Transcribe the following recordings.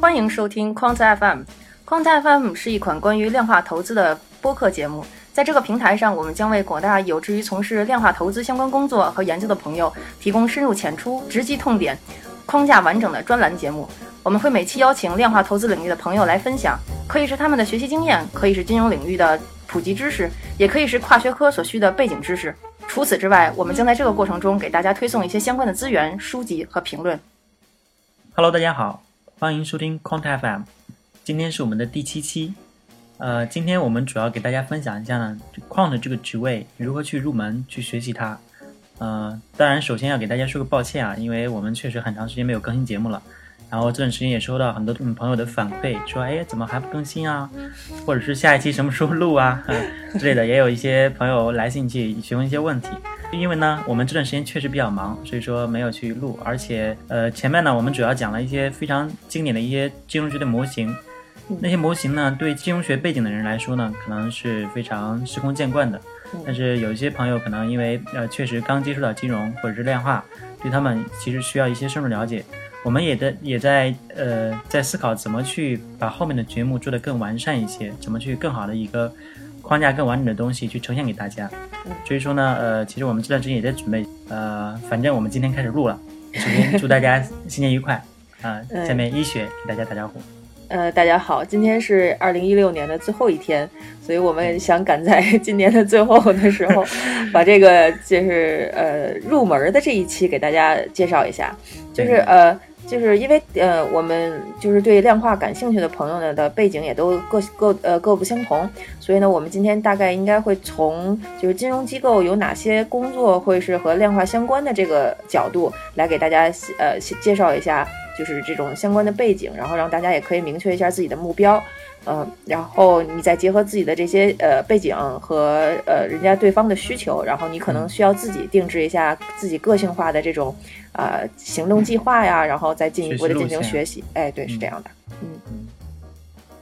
欢迎收听框子 FM。框子 FM 是一款关于量化投资的播客节目。在这个平台上，我们将为广大有志于从事量化投资相关工作和研究的朋友提供深入浅出、直击痛点、框架完整的专栏节目。我们会每期邀请量化投资领域的朋友来分享，可以是他们的学习经验，可以是金融领域的普及知识，也可以是跨学科所需的背景知识。除此之外，我们将在这个过程中给大家推送一些相关的资源、书籍和评论。Hello，大家好，欢迎收听 Quant FM，今天是我们的第七期。呃，今天我们主要给大家分享一下呢，Quant 这个职位如何去入门去学习它。呃，当然，首先要给大家说个抱歉啊，因为我们确实很长时间没有更新节目了。然后这段时间也收到很多嗯朋友的反馈，说哎怎么还不更新啊，或者是下一期什么时候录啊、呃、之类的，也有一些朋友来信去询问一些问题。因为呢，我们这段时间确实比较忙，所以说没有去录。而且呃前面呢，我们主要讲了一些非常经典的一些金融学的模型，那些模型呢，对金融学背景的人来说呢，可能是非常司空见惯的。但是有一些朋友可能因为呃确实刚接触到金融或者是量化，对他们其实需要一些深入了解。我们也在也在呃在思考怎么去把后面的节目做得更完善一些，怎么去更好的一个框架更完整的东西去呈现给大家。所以说呢，呃，其实我们这段时间也在准备，呃，反正我们今天开始录了。首先祝大家新年愉快啊、下面一雪给大家打招呼。呃，大家好，今天是二零一六年的最后一天，所以我们想赶在 今年的最后的时候，把这个就是呃入门的这一期给大家介绍一下，就是呃。就是因为呃，我们就是对量化感兴趣的朋友呢的背景也都各各呃各不相同，所以呢，我们今天大概应该会从就是金融机构有哪些工作会是和量化相关的这个角度来给大家呃介绍一下，就是这种相关的背景，然后让大家也可以明确一下自己的目标。嗯、呃，然后你再结合自己的这些呃背景和呃人家对方的需求，然后你可能需要自己定制一下自己个性化的这种呃行动计划呀，然后再进一步的进行学习。哎，对，是这样的。嗯嗯。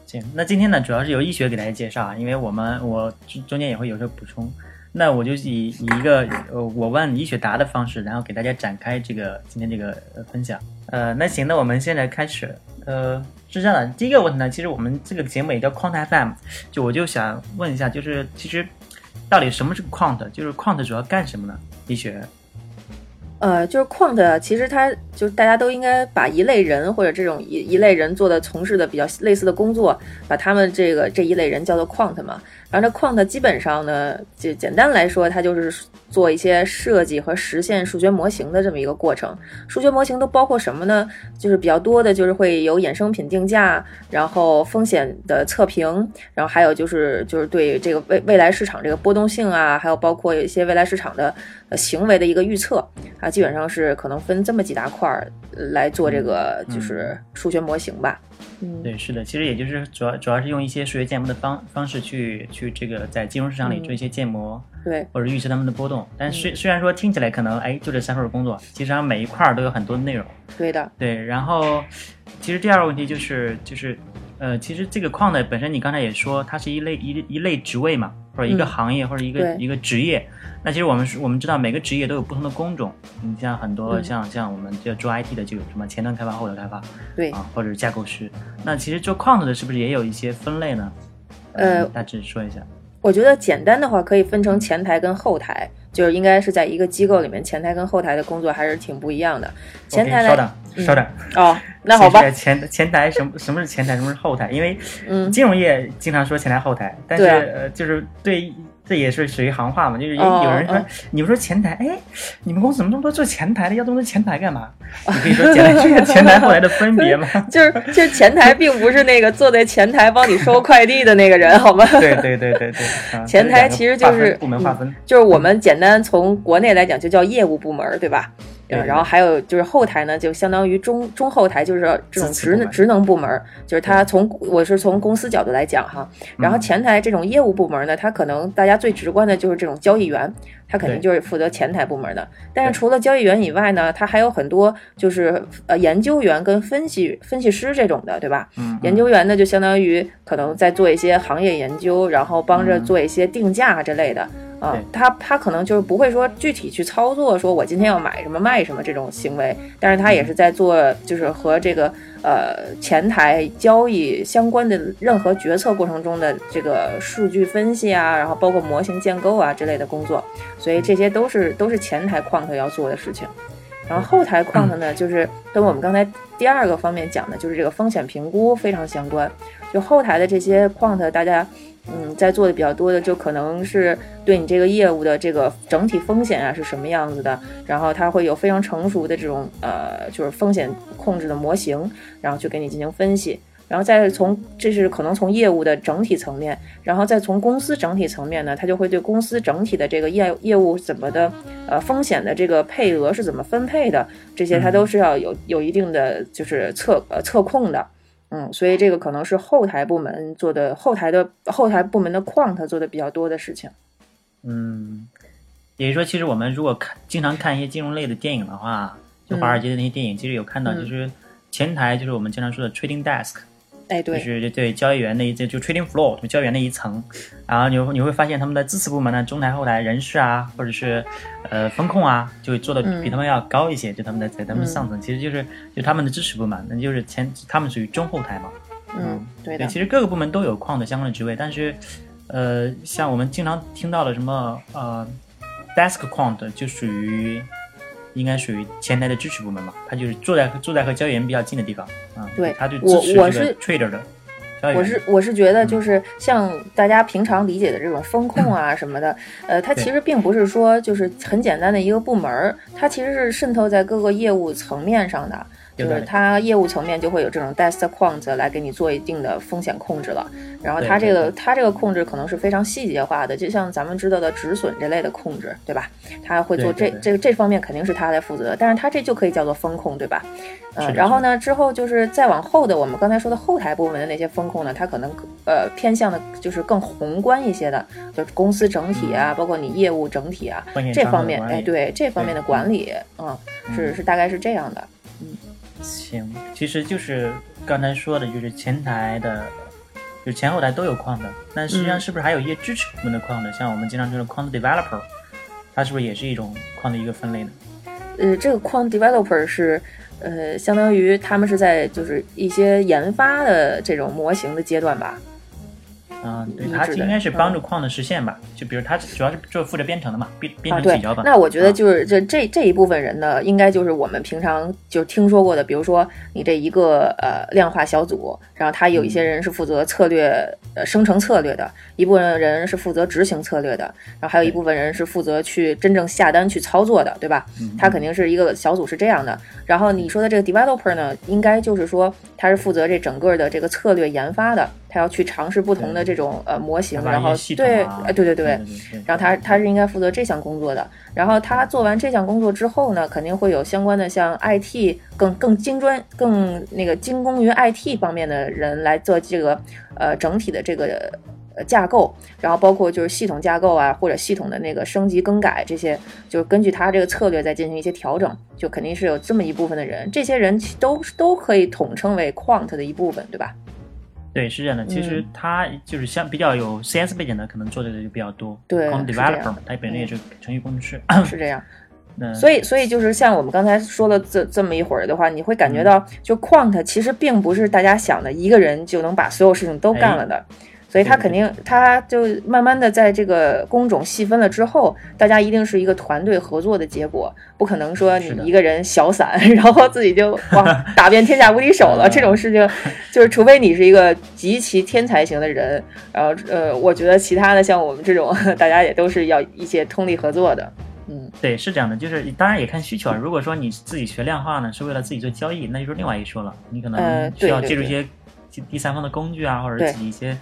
行，那今天呢，主要是由医学给大家介绍啊，因为我们我中间也会有些补充。那我就以以一个呃我问医学答的方式，然后给大家展开这个今天这个呃分享。呃，那行，那我们现在开始。呃，是这样的，第一个问题呢，其实我们这个节目也叫 Quant FM，就我就想问一下，就是其实到底什么是 Quant？就是 Quant 主要干什么呢？医学？呃，就是 Quant，其实它就是大家都应该把一类人或者这种一一类人做的从事的比较类似的工作，把他们这个这一类人叫做 Quant 嘛。然后这 Quant 基本上呢，就简单来说，它就是做一些设计和实现数学模型的这么一个过程。数学模型都包括什么呢？就是比较多的，就是会有衍生品定价，然后风险的测评，然后还有就是就是对这个未未来市场这个波动性啊，还有包括一些未来市场的呃行为的一个预测啊，基本上是可能分这么几大块儿来做这个就是数学模型吧。嗯，对，是的，其实也就是主要主要是用一些数学建模的方方式去去这个在金融市场里做一些建模，嗯、对，或者预测他们的波动。但虽、嗯、虽然说听起来可能哎就这三份工作，其实上每一块都有很多内容。对的，对。然后其实第二个问题就是就是呃，其实这个矿呢本身你刚才也说它是一类一一类职位嘛，或者一个行业、嗯、或者一个一个职业。那其实我们是我们知道每个职业都有不同的工种，你像很多像、嗯、像我们这做 IT 的就有什么前端开发、后端开发，对啊，或者是架构师。那其实做 Quant 的是不是也有一些分类呢？呃，大致说一下。我觉得简单的话可以分成前台跟后台，就是应该是在一个机构里面，前台跟后台的工作还是挺不一样的。前台 okay, 稍等，嗯、稍等。哦，那好吧。前前台什么什么是前台，什么是后台？因为嗯，金融业经常说前台后台，但是、啊、呃，就是对。这也是属于行话嘛，就是有人说，哦、你们说前台，哎，你们公司怎么那么多做前台的？要这么多前台干嘛？你可以说简单这个前台后台的分别嘛？就是就是前台并不是那个坐在前台帮你收快递的那个人，好吗？对对对对对，啊、前台其实就是部门划分、嗯，就是我们简单从国内来讲就叫业务部门，对吧？对然后还有就是后台呢，就相当于中中后台，就是这种职能职能部门，就是他从我是从公司角度来讲哈。然后前台这种业务部门呢，他可能大家最直观的就是这种交易员，他肯定就是负责前台部门的。但是除了交易员以外呢，他还有很多就是呃研究员跟分析分析师这种的，对吧？嗯。研究员呢，就相当于可能在做一些行业研究，然后帮着做一些定价之类的。啊，他他可能就是不会说具体去操作，说我今天要买什么卖什么这种行为，但是他也是在做，就是和这个呃前台交易相关的任何决策过程中的这个数据分析啊，然后包括模型建构啊之类的工作，所以这些都是都是前台 quant 要做的事情。然后后台 quant 呢，就是跟我们刚才第二个方面讲的，就是这个风险评估非常相关。就后台的这些 quant，大家嗯在做的比较多的，就可能是对你这个业务的这个整体风险啊是什么样子的，然后它会有非常成熟的这种呃就是风险控制的模型，然后去给你进行分析。然后再从这是可能从业务的整体层面，然后再从公司整体层面呢，它就会对公司整体的这个业业务怎么的呃风险的这个配额是怎么分配的，这些它都是要有有一定的就是测呃测控的。嗯，所以这个可能是后台部门做的，后台的后台部门的 quant 做的比较多的事情。嗯，也就是说，其实我们如果看经常看一些金融类的电影的话，就华尔街的那些电影，其实有看到，就是前台就是我们经常说的 trading desk，哎，就，是对交易员那一就就 trading floor 就交易员那一层，然后你会你会发现他们的支持部门呢，中台后台人事啊，或者是呃风控啊，就会做的比他们要高一些，就他们的在他们上层，其实就是就他们的支持部门，那就是前他们属于中后台嘛。嗯，对的。对，，其实各个部门都有矿的相关的职位，但是，呃，像我们经常听到的什么呃，desk quant 就属于应该属于前台的支持部门嘛，他就是坐在坐在和交易员比较近的地方啊，对他就我我是 trader 的。我是我是觉得，就是像大家平常理解的这种风控啊 什么的，呃，它其实并不是说就是很简单的一个部门儿，它其实是渗透在各个业务层面上的。就是它业务层面就会有这种 desk quant 来给你做一定的风险控制了，然后它这个对它这个控制可能是非常细节化的，就像咱们知道的止损这类的控制，对吧？它会做这这个这方面肯定是他来负责，但是它这就可以叫做风控，对吧？嗯，然后呢，之后就是再往后的，我们刚才说的后台部门的那些风控呢，它可能呃偏向的就是更宏观一些的，就是公司整体啊，包括你业务整体啊这方面，哎，对这方面的管理，嗯，是是大概是这样的。行，其实就是刚才说的，就是前台的，就是前后台都有框的，但实际上嗯是不是还有一些支持部门的框的？像我们经常说的 quant developer，它是不是也是一种框的一个分类呢？呃，这个 quant developer 是呃，相当于他们是在就是一些研发的这种模型的阶段吧。嗯，对，你指的它应该是帮助嗯矿的实现吧？就比如它主要是就负责编程的嘛，编编程起脚，本。那我觉得啊就是这这这一部分人呢，应该就是我们平常就听说过的，比如说你这一个呃量化小组，然后他有一些人是负责策略呃生成策略的，一部分人是负责执行策略的，然后还有一部分人是负责去真正下单去操作的，对吧？嗯他肯定是一个小组是这样的。然后你说的这个 developer 呢，应该就是说他是负责这整个的这个策略研发的，他要去尝试不同的这种呃模型，然后对，对对对。对。对然后他他是应该负责这项工作的，然后他做完这项工作之后呢，肯定会有相关的像 IT 更更精专、更那个精工于 IT 方面的人来做这个呃整体的这个呃架构，然后包括就是系统架构啊，或者系统的那个升级更改这些，就是根据他这个策略再进行一些调整，就肯定是有这么一部分的人，这些人都都可以统称为 quant 的一部分，对吧？对，是这样的。其实嗯它就是像比较有 CS 背景的，可能做的就比较多。对样 developer 嘛，他本身也是程序工程师。是这样。那所以，所以就是像我们刚才说了这这么一会儿的话，你会感觉到，就 quant 其实并不是大家想的一个人就能把所有事情都干了的，所以他肯定，他就慢慢的在这个工种细分了之后，大家一定是一个团队合作的结果，不可能说你一个人小散，然后自己就哇 打遍天下无敌手了，嗯这种事情，就是除非你是一个极其天才型的人，然后呃，我觉得其他的像我们这种，大家也都是要一些通力合作的，嗯。对，是这样的，就是当然也看需求啊。如果说你自己学量化呢，是为了自己做交易，那就是另外一说了。你可呃能需要借助一些第第三方的工具啊，或者对自己一些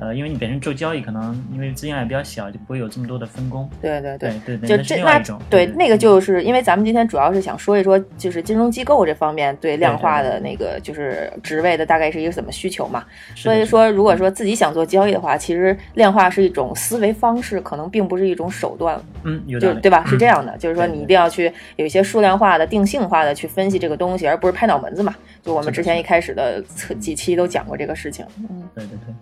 呃，因为你本身做交易，可能因为资金量也比较小，就不会有这么多的分工。对对对对对，就那是这那。对对那个就是因为咱们今天主要是想说一说，就是金融机构这方面对量化的那个就是职位的大概是一个怎么需求嘛。所以说，如果说自己想做交易的话，其实量化是一种思维方式，可能并不是一种手段，嗯，有对吧？是这嗯样的，就是说你一定要去有一些数量化的、定性化的去分析这个东西，而不是拍脑门子嘛。就我们之前一开始的几期都讲过这个事情。嗯，对对对。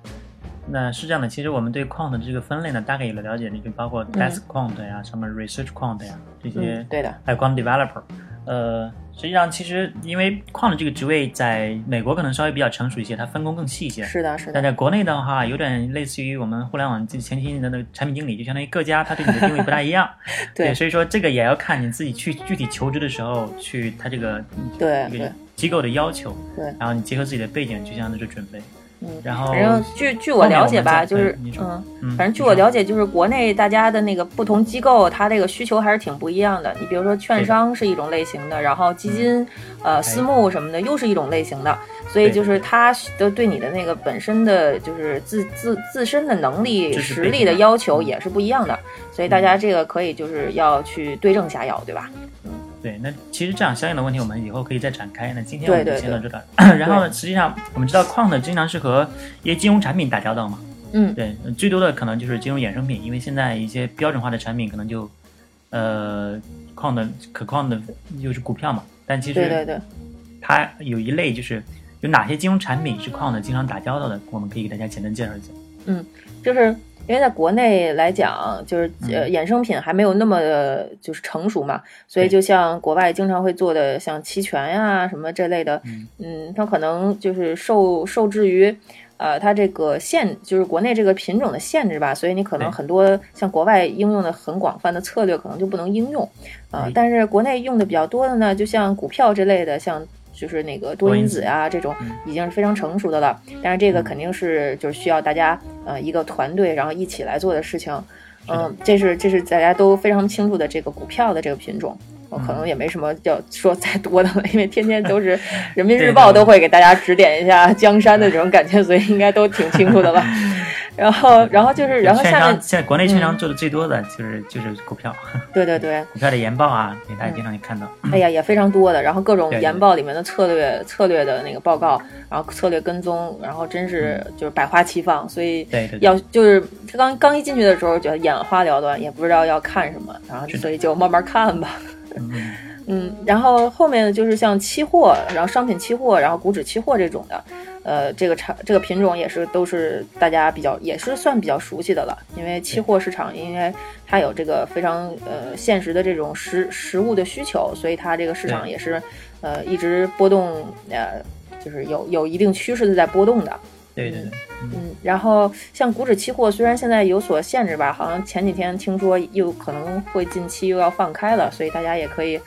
那是这样的，其实我们对 quant 的这个分类呢，大概有了了解，你就包括 desk quant 呀、什么 research quant 呀这些，嗯，对的，还有 quant developer。呃，实际上其实因为 quant 这个职位在美国可能稍微比较成熟一些，它分工更细一些。是的，是的。但在国内的话，有点类似于我们互联网前期的那个产品经理，就相当于各家他对你的定位不大一样。对，所以说这个也要看你自己去具体求职的时候，去他这个对对机构的要求，对，然后你结合自己的背景去相应的准备。嗯，然后反正据据我了解吧，就是嗯，反正据我了解，就是国内大家的那个不同机构，它这个需求还是挺不一样的。你比如说，券商是一种类型的，然后基金、呃私募什么的又是一种类型的，所以就是它的对你的那个本身的就是自自自身的能力实力的要求也是不一样的，所以大家这个可以就是要去对症下药，对吧？嗯。对，那其实这样相应的问题，我们以后可以再展开。那今天我们就先到这儿。然后呢，实际上我们知道，quant 经常是和一些金融产品打交道嘛。嗯，对，最多的可能就是金融衍生品，因为现在一些标准化的产品可能就，呃，quant 可 quant 的就是股票嘛。但其实对对对，它有一类就是有哪些金融产品是 quant 经常打交道的，我们可以给大家简单介绍一下。嗯，就是。因为在国内来讲，就是呃衍生品还没有那么就是成熟嘛，所以就像国外经常会做的像期权呀什么这类的，嗯，它可能就是受受制于呃它这个限，就是国内这个品种的限制吧，所以你可能很多像国外应用的很广泛的策略可能就不能应用，啊，但是国内用的比较多的呢，就像股票这类的，像。就是那个多因子呀，这种已经是非常成熟的了。但是这个肯定是就是需要大家呃一个团队，然后一起来做的事情。嗯，这是这是大家都非常清楚的这个股票的这个品种。我可能也没什么要说再多的了，因为天天都是 人民日报都会给大家指点一下江山的这种感觉，所以应该都挺清楚的了。然后，然后就是，然后下面现在国内券商做的最多的就是就是股票，对对对，股票的研报啊，给大家经常也看到。哎呀，也非常多的，然后各种研报里面的策略策略的那个报告，然后策略跟踪，然后真是就是百花齐放，所以要就是刚刚一进去的时候觉得眼花缭乱，也不知道要看什么，然后所以就慢慢看吧。嗯，然后后面就是像期货，然后商品期货，然后股指期货这种的。呃，这个产这个品种也是都是大家比较也是算比较熟悉的了，因为期货市场因为它有这个非常呃现实的这种实实物的需求，所以它这个市场也是呃一直波动呃就是有有一定趋势的在波动的。对对对，嗯，然后像股指期货虽然现在有所限制吧，好像前几天听说又可能会近期又要放开了，所以大家也可以，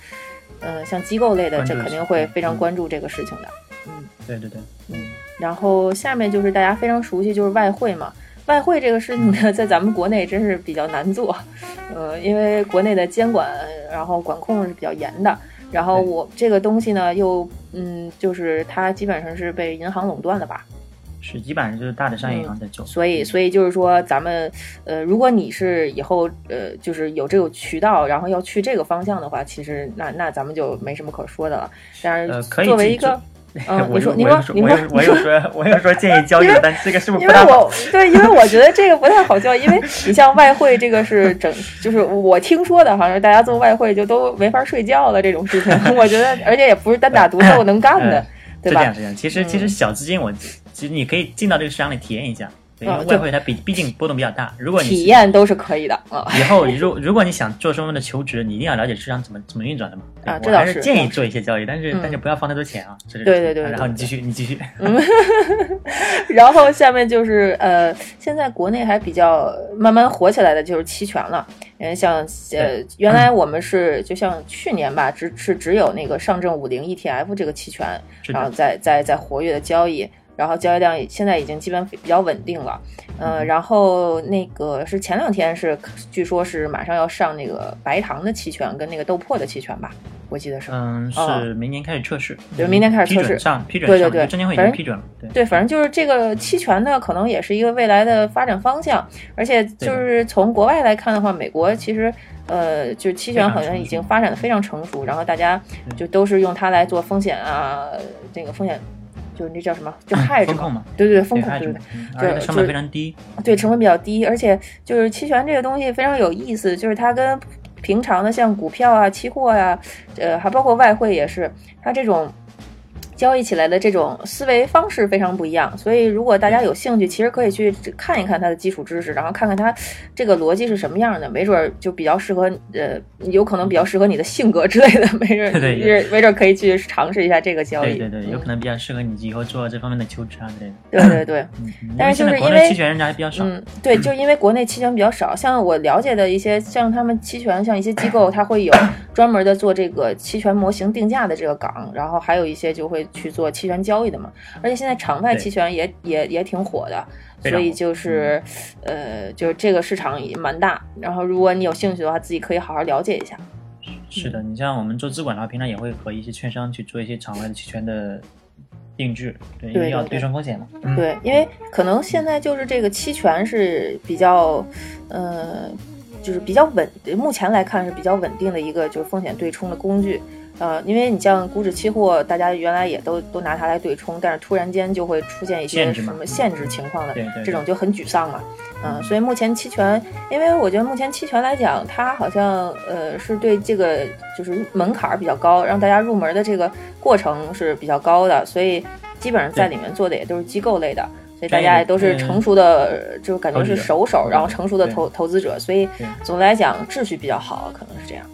呃，像机构类的这肯定会非常关注这个事情的。嗯，对对对，嗯。然后下面就是大家非常熟悉，就是外汇嘛。外汇这个事情呢，在咱们国内真是比较难做，呃，因为国内的监管，然后管控是比较严的。然后我这个东西呢，又嗯，就是它基本上是被银行垄断的吧？是，基本上就是大的商业银行在做。所以，所以就是说，咱们呃，如果你是以后呃，就是有这个渠道，然后要去这个方向的话，其实那那咱们就没什么可说的了。但是作为一个。嗯，你说，你说，你说，我有说，我有说建议交易，但这个是不是？因为我对，因为我觉得这个不太好交易，因为 你像外汇这个是整，就是我听说的，好像大家做外汇就都没法睡觉了这种事情。我觉得，而且也不是单打独斗能干的，对吧？是这样，是这样。其实，其实小资金，我其实你可以进到这个市场里体验一下。因为外汇它比毕竟波动比较大，如果你体验都是可以的啊。以后如 如果你想做什么的求职，你一定要了解市场怎么怎么运转的嘛。啊，这倒是建议做一些交易，但是但是不要放太多钱啊。对对对。然后你继续，你继续。然后下面就是呃，现在国内还比较慢慢火起来的就是期权了。嗯，像呃，原来我们是就像去年吧，只是只有那个上证五零 ETF 这个期权，然后在在在活跃的交易。然后交易量现在已经基本比较稳定了，嗯，然后那个是前两天是，据说是马上要上那个白糖的期权跟那个豆粕的期权吧，我记得是，嗯，是明年开始测试，对，明年开始测试上批准，对对对，证监会已经批准了，对。对，反正就是这个期权呢，可能也是一个未来的发展方向，而且就是从国外来看的话，美国其实呃，就是期权好像已经发展的非常成熟，然后大家就都是用它来做风险啊，这个风险。就是那叫什么？就害风控嘛？对对对，风控对对，对，成本非常低。对，成本比较低，而且就是期权这个东西非常有意思，就是它跟平常的像股票啊、期货呀，呃，还包括外汇也是，它这种交易起来的这种思维方式非常不一样，所以如果大家有兴趣，其实可以去看一看它的基础知识，然后看看它这个逻辑是什么样的，没准儿就比较适合，呃，有可能比较适合你的性格之类的，没准儿，对没没准儿可以去尝试一下这个交易。对对对，有可能比较适合你以后做这方面的求职啊之类的。对对对，嗯，但是就是因为期权人家还比较少，嗯，对，就因为国内期权比较少，像我了解的一些，像他们期权，像一些机构，它会有专门的做这个期权模型定价的这个岗，然后还有一些就会去做期权交易的嘛。而且现在场外期权也也也挺火的，所以就是呃，就是这个市场也蛮大。然后如果你有兴趣的话，自己可以好好了解一下。是的，你像我们做资管的话，平常也会和一些券商去做一些场外的期权的定制，对，因为要对冲风险嘛。嗯，对，因为可能现在就是这个期权是比较，呃，就是比较稳，目前来看是比较稳定的一个就是风险对冲的工具。呃，因为你像股指期货，大家原来也都都拿它来对冲，但是突然间就会出现一些什么限制情况的对对对这种就很沮丧嘛。嗯、所以目前期权，因为我觉得目前期权来讲，它好像呃是对这个就是门槛儿比较高，让大家入门的这个过程是比较高的，所以基本上在里面做的也都是机构类的。所以大家也都是嗯成熟的，就感觉是熟手，然后成熟的投投资者，所以总的来讲秩序比较好，可能是这样。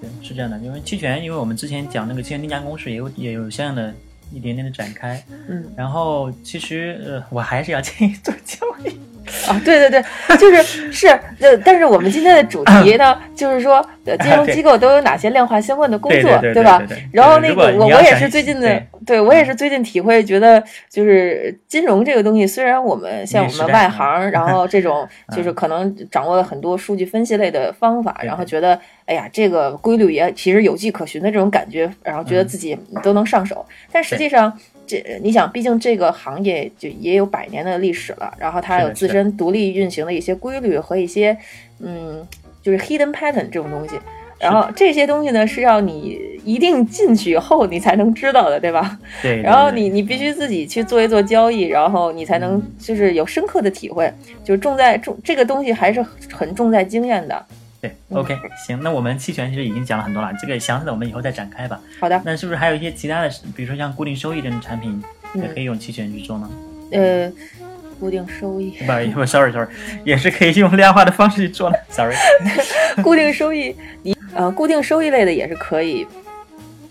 对，是这样的，因为期权，因为我们之前讲那个期权定价公式也有也有相应的一点点的展开，嗯然后其实呃，我还是要建 议做交易。啊，对对对，就是 是，呃，但是我们今天的主题呢，就是说，呃，金融机构都有哪些量化相关的工作，对吧？然后那个我我也是最近的对，我也是最近体会，觉得就是金融这个东西，虽然我们像我们外行，然 后这种就是嗯可能掌握了很多数据分析类的方法，然后觉得哎呀，这个规律也其实有迹可循的这种感觉，然后觉得嗯自己都能上手，但实际上。这你想，毕竟这个行业就也有百年的历史了，然后它有自身独立运行的一些规律和一些嗯，就是 hidden pattern 这种东西。然后这些东西呢，是要你一定进去以后你才能知道的，对吧？对，对然后你你必须自己去做一做交易，然后你才能就是有深刻的体会，就是重在重这个东西还是很重在经验的。对，OK，行，那我们期权其实已经讲了很多了，这个详细的我们以后再展开吧。好的，那是不是还有一些其他的，比如说像固定收益这种产品，也嗯可以用期权去做呢？呃，固定收益，不不，sorry sorry，也是可以用量化的方式去做的，sorry。固定收益，你呃，固定收益类的也是可以，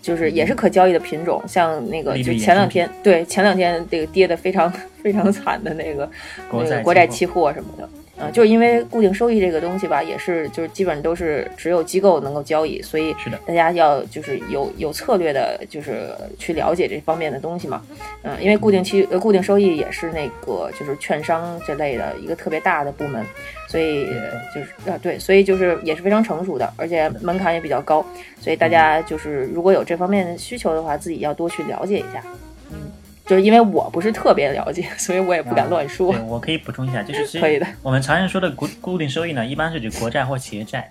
就是也是可交易的品种，像那个就前两天对前两天这个跌的非常非常惨的那个国债那个国债期期货什么的。啊、就是因为固定收益这个东西吧，也是就是基本都是只有机构能够交易，所以是的大家要就是有有策略的，就是去了解这方面的东西嘛。嗯、因为固定期呃固定收益也是那个就是券商这类的一个特别大的部门，所以就是啊对，所以就是也是非常成熟的，而且门槛也比较高，所以大家就是如果有这方面的需求的话，自己要多去了解一下。嗯，就是因为我不是特别了解，所以我也不敢乱说。对，我可以补充一下，就是 可以的我们常人说的固固定收益呢，一般是指国债或企业债，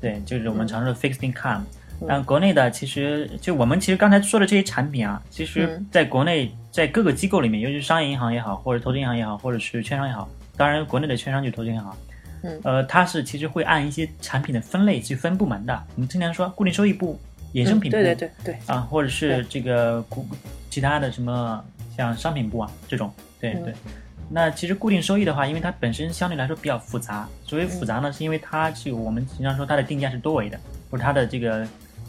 对，就是我们常说的 fixed income。嗯然后国内的其实就我们其实刚才说的这些产品啊，其实嗯在国内在各个机构里面，尤其是商业银行也好，或者投资银行也好，或者是券商也好，当然国内的券商就投资银行，嗯呃，它是其实会按一些产品的分类去分部门的。我们经常说固定收益部、衍生品部，嗯对对对对，啊，或者是这个股其他的什么像商品部啊这种，对嗯对。那其实固定收益的话，因为它本身相对来说比较复杂，所谓复杂呢，是因为它是我们经常说它的定价是多维的，或者它的这个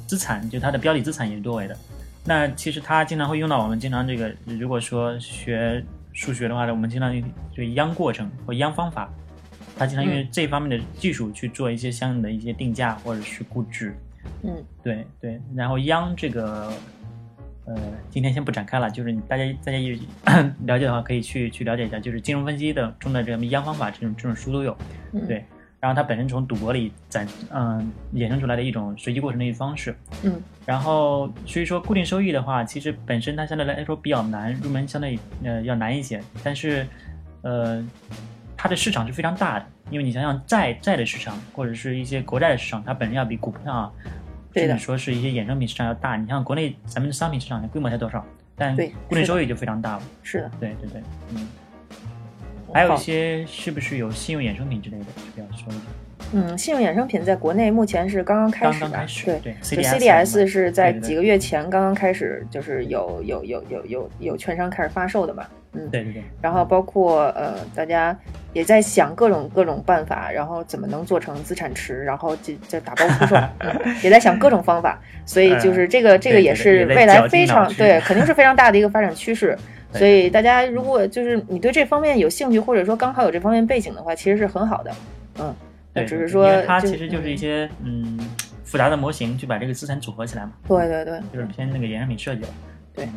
资产，就它的标的资产也是多维的。那其实它经常会用到我们经常这个，如果说学数学的话呢，我们经常用这个央过程或央方法，它经常用这方面的技术去做一些相应的一些定价或者是估值。嗯对对，然后央这个，呃，今天先不展开了，就是大家大家有 了解的话，可以去去了解一下，就是金融分析的中的这个央方法这种这种书都有，嗯。对。然后它本身从赌博里展嗯、衍生出来的一种随机过程的一个方式，嗯。然后所以说固定收益的话，其实本身它相对来说比较难，入门相对呃要难一些，但是呃它的市场是非常大的，因为你想想债债的市场或者是一些国债的市场，它本身要比股票啊，甚至说是一些衍生品市场要大。你像国内咱们的商品市场的规模才多少，但对固定收益就非常大了。是的，对对对，嗯。还有一些是不是有信用衍生品之类的，是不是要说一下？嗯，信用衍生品在国内目前是刚刚开始的，刚刚开始，对。对 CDS CDS 是在几个月前刚刚开始，就是有有有有有有券商开始发售的嘛，嗯，对对。对，然后包括呃，大家也在想各种各种办法，然后怎么能做成资产池，然后就就打包出售，嗯 也在想各种方法，所以就是这个这个也是未来非常汁对，肯定是非常大的一个发展趋势。所以大家如果就是你对这方面有兴趣，或者说刚好有这方面背景的话，其实是很好的，嗯，对，只是说它其实就是一嗯。些嗯复杂的模型，去把这个资产组合起来嘛，对对对，就是偏那个衍生品设计了。对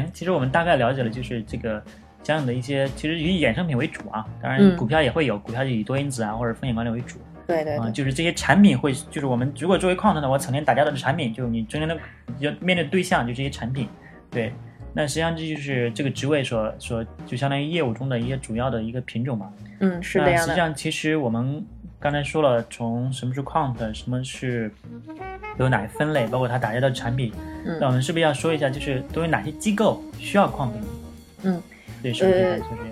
行，其实我们大概了解了，就是这个相应的一些，其实以衍生品为主啊，当然嗯股票也会有，股票就以多因子啊或者风险管理为主啊，对对对，就是这些产品会，就是我们如果作为 quant 呢，我曾经打交道的产品，就是你中间的要面对的对象就这些产品，对。那实际上这就是这个职位所所就相当于业务中的一些主要的一个品种嘛。嗯，是那这样的，实际上，其实我们刚才说了，从什么是 quant，什么是有哪些分类，包括它打交道的产品。嗯那我们是不是要说一下，就是都有哪些机构需要 quant？嗯，对，是不是可以呃说这些？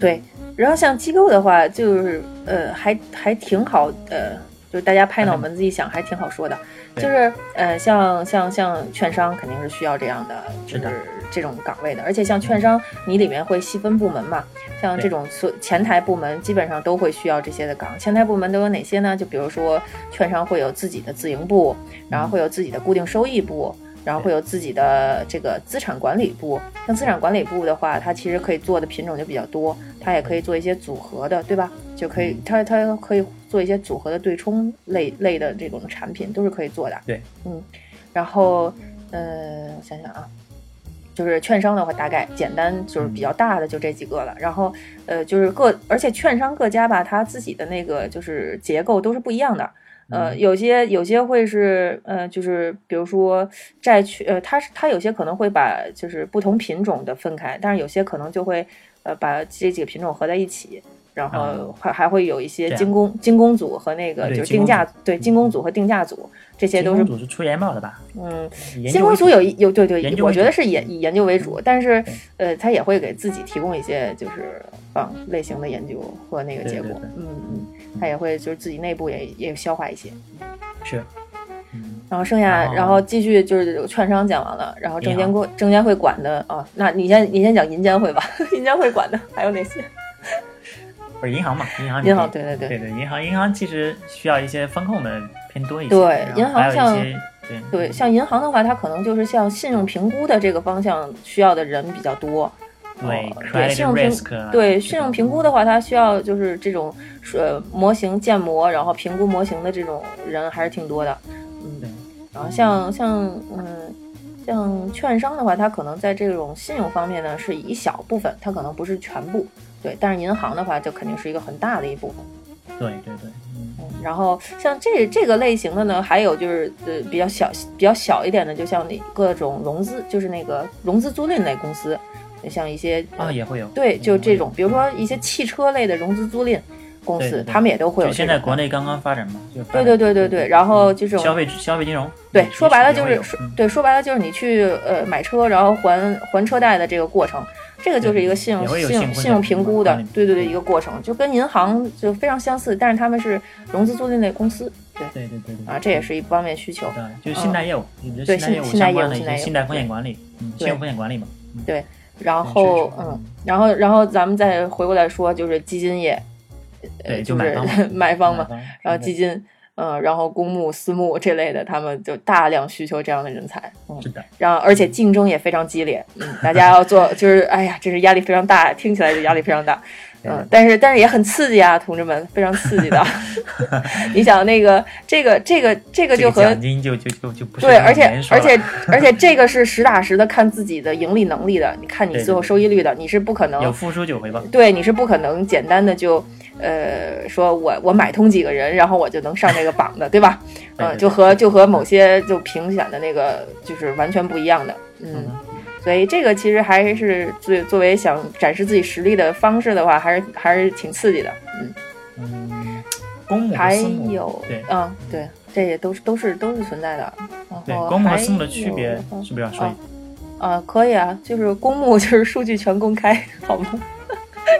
对，然后像机构的话，就是呃，还还挺好，呃，就是大家拍脑门子一想，还挺好说的。就是呃，像像像券商肯定是需要这样的，就是的是这种岗位的。而且像券商，你里面会细分部门嘛，像这种所前台部门基本上都会需要这些的岗。前台部门都有哪些呢？就比如说券商会有自己的自营部，然后会有自己的固定收益部。然后会有自己的这个资产管理部，像资产管理部的话，它其实可以做的品种就比较多，它也可以做一些组合的，对吧？就可以，它它可以做一些组合的对冲类类的这种产品，都是可以做的。对，嗯，然后，呃，我想想啊，就是券商的话，大概简单就是比较大的就这几个了。然后，呃，就是各，而且券商各家吧，它自己的那个就是结构都是不一样的。呃，嗯。有些有些会是呃，就是比如说债券，呃，它是它有些可能会把就是不同品种的分开，但是有些可能就会呃把这几个品种合在一起，然后啊。还还会有一些精工精工组和那个就是定价对精工组和定价组这些都是组是出研报的吧？嗯，新工组有一有对对我觉得是研以研究为主，但是呃，他也会给自己提供一些就是啊类型的研究和那个结果嗯嗯，他也会就是自己内部也也消化一些，是，嗯，然后剩下然后继续就是券商讲完了，然后证监会证监会管的啊，那你先你先讲银监会吧，银监会管的还有哪些？不是银行嘛？银行银行对对对对对对，银行银行其实需要一些风控的偏多一些，对银行像对对，像银行的话，它可能就是像信用评估的这个方向需要的人比较多。对哦对信用评对信用评估的话，它需要就是这种呃模型建模，然后评估模型的这种人还是挺多的。对嗯，然后像像嗯像券商的话，它可能在这种信用方面呢是一小部分，它可能不是全部。对，但是银行的话，就肯定是一个很大的一部分。对对对，然后像这这个类型的呢，还有就是呃比较小比较小一点的，就像那各种融资，就是那个融资租赁类公司，像一些啊也会有对，就这种，比如说一些汽车类的融资租赁公司，他们也都会有就现在国内刚刚发展嘛，就对对对对对，然后就这种消费消费金融，对，说白了就是说嗯。对，说白了就是你去呃买车，然后还还车贷的这个过程，这个就是一个信用信信用用信用评估的，对对对，一个过程，就跟银行就非常相似，但是他们是融资租赁类公司，对。对对对对啊，这也是一方面需求。对，就是信贷业务，对信信信贷业务信贷业务信贷风险管理，嗯，信用风险管理嘛，嗯。对，然后嗯，然后然后咱们再回过来说，就是基金业，呃，对就就是买方嘛 买方嘛，然后基金，嗯，然后公募、私募这类的，他们就大量需求这样的人才，嗯，是的，然后而且竞争也非常激烈，嗯，大家要做，就是哎呀，这是压力非常大，听起来就压力非常大，嗯，但是但是也很刺激啊，同志们，非常刺激的。你想那个这个这个这个这个就和奖金就就就就不是对，而且而且而且这个是实打实的看自己的盈利能力的，你看你最后收益率的，你是不可能有付出就回报，对，你是不可能简单的就，呃，说我我买通几个人，然后我就能上这个榜的，对吧？嗯，就和就和某些就评选的那个就是完全不一样的，嗯，嗯所以这个其实还是作作为想展示自己实力的方式的话，还是还是挺刺激的，嗯，嗯，公募和还有，对嗯，对，这也都是都是都是存在的，然对后公募和私募的区别是不是要说一啊啊，可以啊，就是公募就是数据全公开，好吗？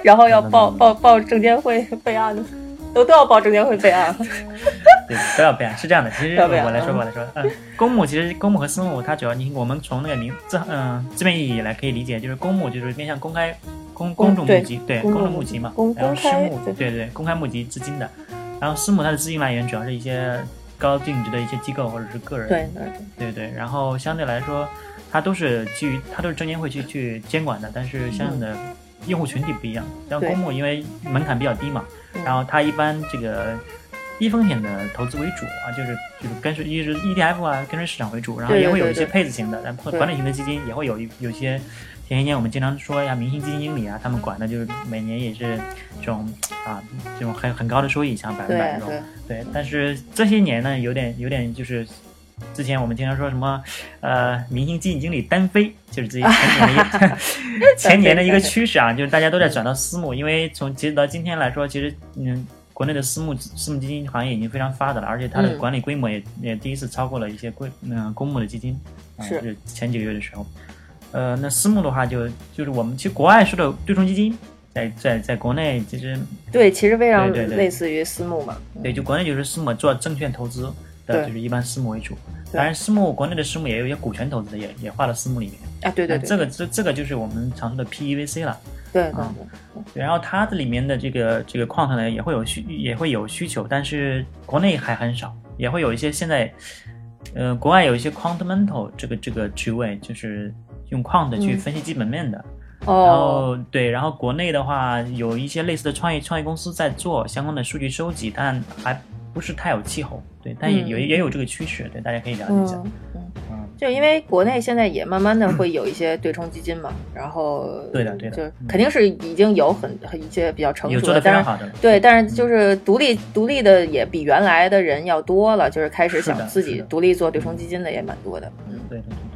然后要报嗯报报证监会备案的。都都要报证监会备案。对，都要备案，是这样的。其实我来说，嗯我来说，嗯，公募其实公募和私募，它主要你我们从那个名字嗯字面意义来可以理解，就是公募就是面向公开公公众募集，对公众募集嘛公，然后私募对对对公开募集资金的，然后私募它的资金来源主要是一些高净值的一些机构或者是个人，对对对，对对，然后相对来说，它都是基于它都是证监会去去监管的，但是相应的用户群体不一样。像公募因为门槛比较低嘛，嗯然后它一般这个低风险的投资为主啊，就是就是跟随一是 ETF 啊，跟随市场为主，然后也会有一些配置型的，然后管理型的基金也会有一有一些。前些年我们经常说呀，明星基金经理啊，他们管的就是每年也是这种啊这种很很高的收益，像百分百这种。对，但是这些年呢，有点有点就是，之前我们经常说什么，呃，明星基金经理单飞，就是自己前年的一 前年的一个趋势啊，就是大家都在转到私募，因为从截止到今天来说，其实嗯，国内的私募私募基金行业已经非常发达了，而且它的嗯管理规模也、也第一次超过了一些规嗯、公募的基金，啊、是就是前几个月的时候，呃，那私募的话就就是我们其实国外说的对冲基金。在在在国内，其实对，其实非常类似于私募嘛。嗯对，就国内就是私募做证券投资的，对就是一般私募为主。当然，私募国内的私募也有一些股权投资的，也也划到私募里面。啊，对对这个这这个就是我们常说的 PEVC 了。对对然后它这里面的这个这个 quant 呢也会有需也会有需求，但是国内还很少，也会有一些现在，呃，国外有一些 quantamental 这个这个职位，就是用 quant 去嗯分析基本面的。然哦，后对，然后国内的话有一些类似的创业创业公司在做相关的数据收集，但还不是太有气候。对，但也嗯、也有这个趋势，对，大家可以了解一下。嗯就因为国内现在也慢慢的会有一些对冲基金嘛，然后对的对的。就嗯。肯定是已经有很很一些比较成熟的，但是的非常好的。对，但是就是独立独立的也比原来的人要多了，就是开始想自己独立做对冲基金的也蛮多的，嗯。对对对。对，嗯，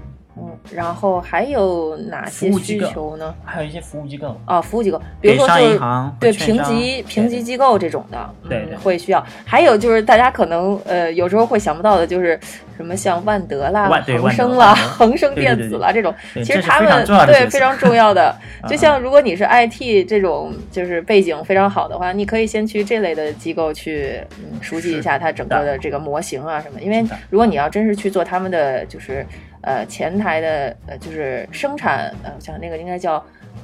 然后还有哪些需求呢？还有一些服务机构，啊，服务机构，比如说就是、对评级评级机构这种的，嗯对对会需要。还有就是大家可能呃有时候会想不到的，就是什么像万德啦、恒生啦、恒生电子啦这种，对这是其实他们对非常重要的。啊 就像如果你是 IT 这种就是背景非常好的话，你可以先去这类的机构去嗯熟悉一下它整个的这个模型啊什么。因为如果你要真是去做他们的就是呃前台的呃就是生产呃我想那个应该叫。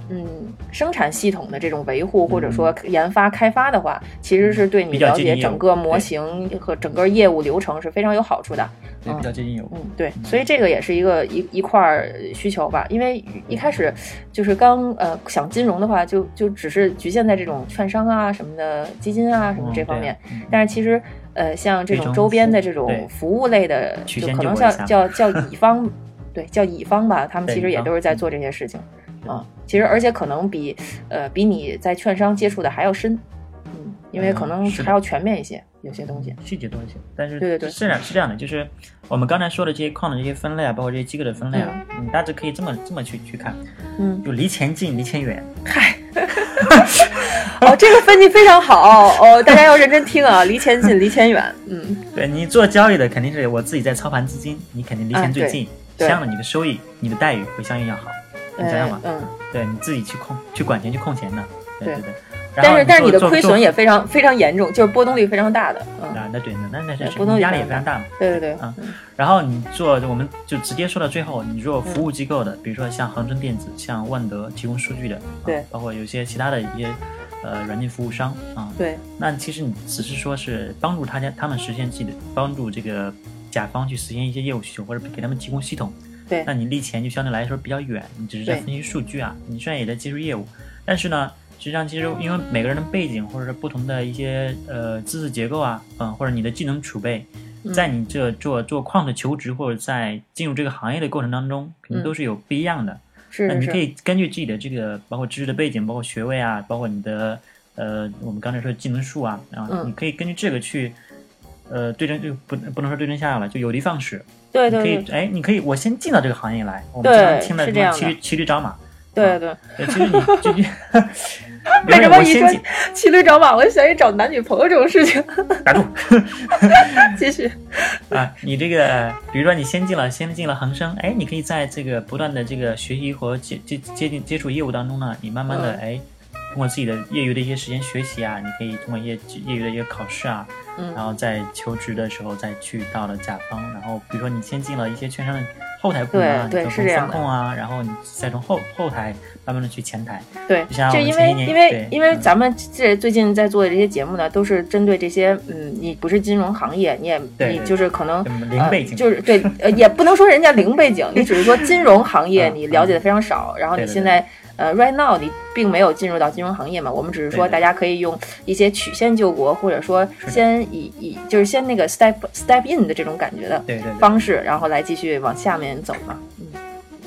嗯，生产系统的这种维护或者说研发开发的话，其实是对你了解整个模型和整个业务流程是非常有好处的。对比较接近有。嗯，对，所以这个也是一个一一块儿需求吧。因为一开始就是刚呃想金融的话，就就只是局限在这种券商啊什么的基金啊什么这方面。嗯但是其实呃像这这种种周边的这种服务类的，就可能救国一下叫叫叫乙 方，对，叫乙方吧，他们其实也都是在做这些事情。啊，其实而且可能比呃比你在券商接触的还要深，嗯，因为可能还要全面一些，有些东西。细节多一些，但是对对对是这样是这样的，就是我们刚才说的这些矿的这些分类啊，包括这些机构的分类啊，你大致可以这么这么去去看，嗯，就离钱近，离钱远。嗨 哦，这个分析非常好哦，大家要认真听啊，离钱近，离钱远。嗯，对你做交易的肯定是我自己在操盘资金，你肯定离钱最近，对相应的你的收益、你的待遇会相应要好。你想想嘛，嗯，对你自己去控去管钱去控钱的，对对对对。但是但是你的做做亏损也非常非常严重，就是波动率非常大的。嗯，啊，那对，那那那是波动压力也非常大嘛。对对对，啊然后你做，我们就直接说到最后，你如果服务机构的，比如说像恒生电子、像万德提供数据的，啊对包括有些其他的一些呃软件服务商啊，对那其实你只是说是帮助他家他们实现自己的，帮助这个甲方去实现一些业务需求，或者给他们提供系统，对那你离钱就相对来说比较远，你只是在分析数据啊，你虽然也在接触业务，但是呢。实际上，其实因为每个人的背景，或者是不同的一些呃知识结构啊，嗯，或者你的技能储备，嗯在你这做做矿的求职，或者在进入这个行业的过程当中，肯定都是有不一样的。是那你可以根据自己的这个，包括知识的背景，包括学位啊，包括你的呃，我们刚才说的技能树啊，啊，嗯你可以根据这个去，呃，对症就不不能说对症下药了，就有的放矢。对你可以哎，你可以我先进到这个行业来，我们对经常听的什么骑驴骑驴找马，对对。对，其实你就就，为什么一说骑驴找马，我就想起找男女朋友这种事情？打住。继续，啊，你这个，比如说你先进了，先进了恒生，哎，你可以在这个不断的这个学习和接接接近接触业务当中呢，你慢慢的嗯哎，通过自己的业余的一些时间学习啊，你可以通过业业余的一个考试啊，嗯然后在求职的时候再去到了甲方，然后比如说你先进了一些券商的后台部门啊，对是这样的。控啊，然后你再从后后台慢慢的去前台。对，就像我就因为因为因为嗯。咱们这最近在做的这些节目呢，都是针对这些嗯，你不是金融行业，你也你就是可能嗯零背景呃、就是 对，呃，也不能说人家零背景，你只是说金融行业嗯你了解的非常少，然后你现在呃，right now 你并没有进入到金融行业嘛，我们只是说大家可以用一些曲线救国，或者说先以以就是先那个 step step in 的这种感觉的对对对。方式，然后来继续往下面走嘛。嗯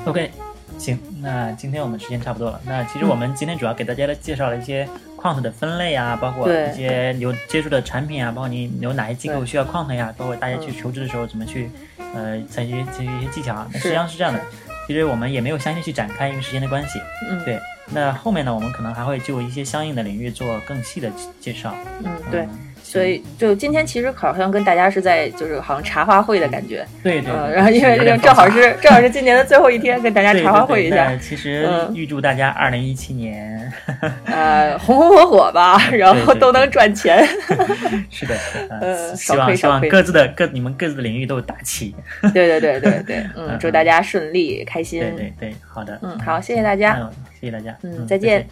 OK，行，那今天我们时间差不多了。那其实我们今天主要给大家介绍了一些 quant 的分类啊，包括一些有接触的产品啊，包括你有哪些机构需要 quant 呀，包括大家去嗯求职的时候怎么去，呃，采取采取一些技巧啊。实际上是这样的，其实我们也没有详细去展开，因为时间的关系。嗯，对，那后面呢，我们可能还会就一些相应的领域做更细的介绍。嗯，对。嗯所以就今天其实好像跟大家是在就是好像茶话会的感觉，对对呃，然后因为正好是 正好是今年的最后一天，跟大家茶话会一下对，其实嗯预祝大家二零一七年，呃，红红火火吧，然后都能赚钱。是的，呃希望希望各自的各你们各自的领域都有大气。对对对对对，嗯嗯，祝大家顺利开心。对对对，好的，嗯，好，谢谢大家。嗯，谢谢大家，嗯再见再见